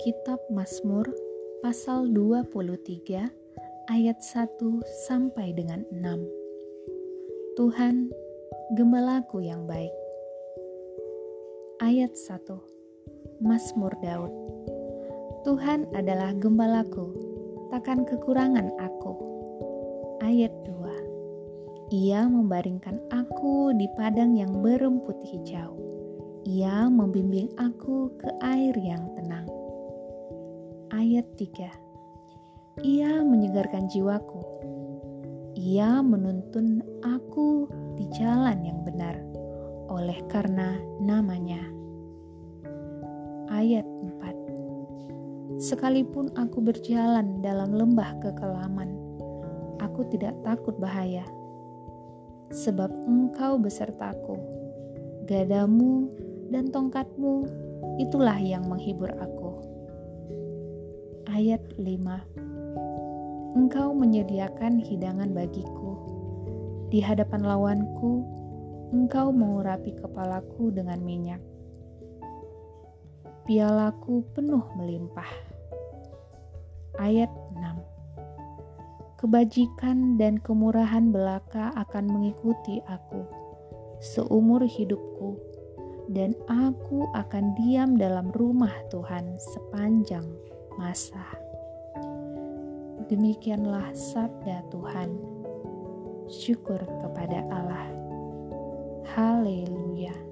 Kitab Mazmur pasal 23 ayat 1 sampai dengan 6. Tuhan, gembalaku yang baik. Ayat 1. Mazmur Daud. Tuhan adalah gembalaku, takkan kekurangan aku. Ayat 2. Ia membaringkan aku di padang yang berumput hijau. Ia membimbing aku ke air yang tenang ayat 3. Ia menyegarkan jiwaku. Ia menuntun aku di jalan yang benar oleh karena namanya. Ayat 4. Sekalipun aku berjalan dalam lembah kekelaman, aku tidak takut bahaya. Sebab engkau besertaku, gadamu dan tongkatmu itulah yang menghibur aku ayat 5 Engkau menyediakan hidangan bagiku. Di hadapan lawanku engkau mengurapi kepalaku dengan minyak. Pialaku penuh melimpah. Ayat 6 Kebajikan dan kemurahan belaka akan mengikuti aku seumur hidupku dan aku akan diam dalam rumah Tuhan sepanjang masa. Demikianlah sabda Tuhan. Syukur kepada Allah. Haleluya.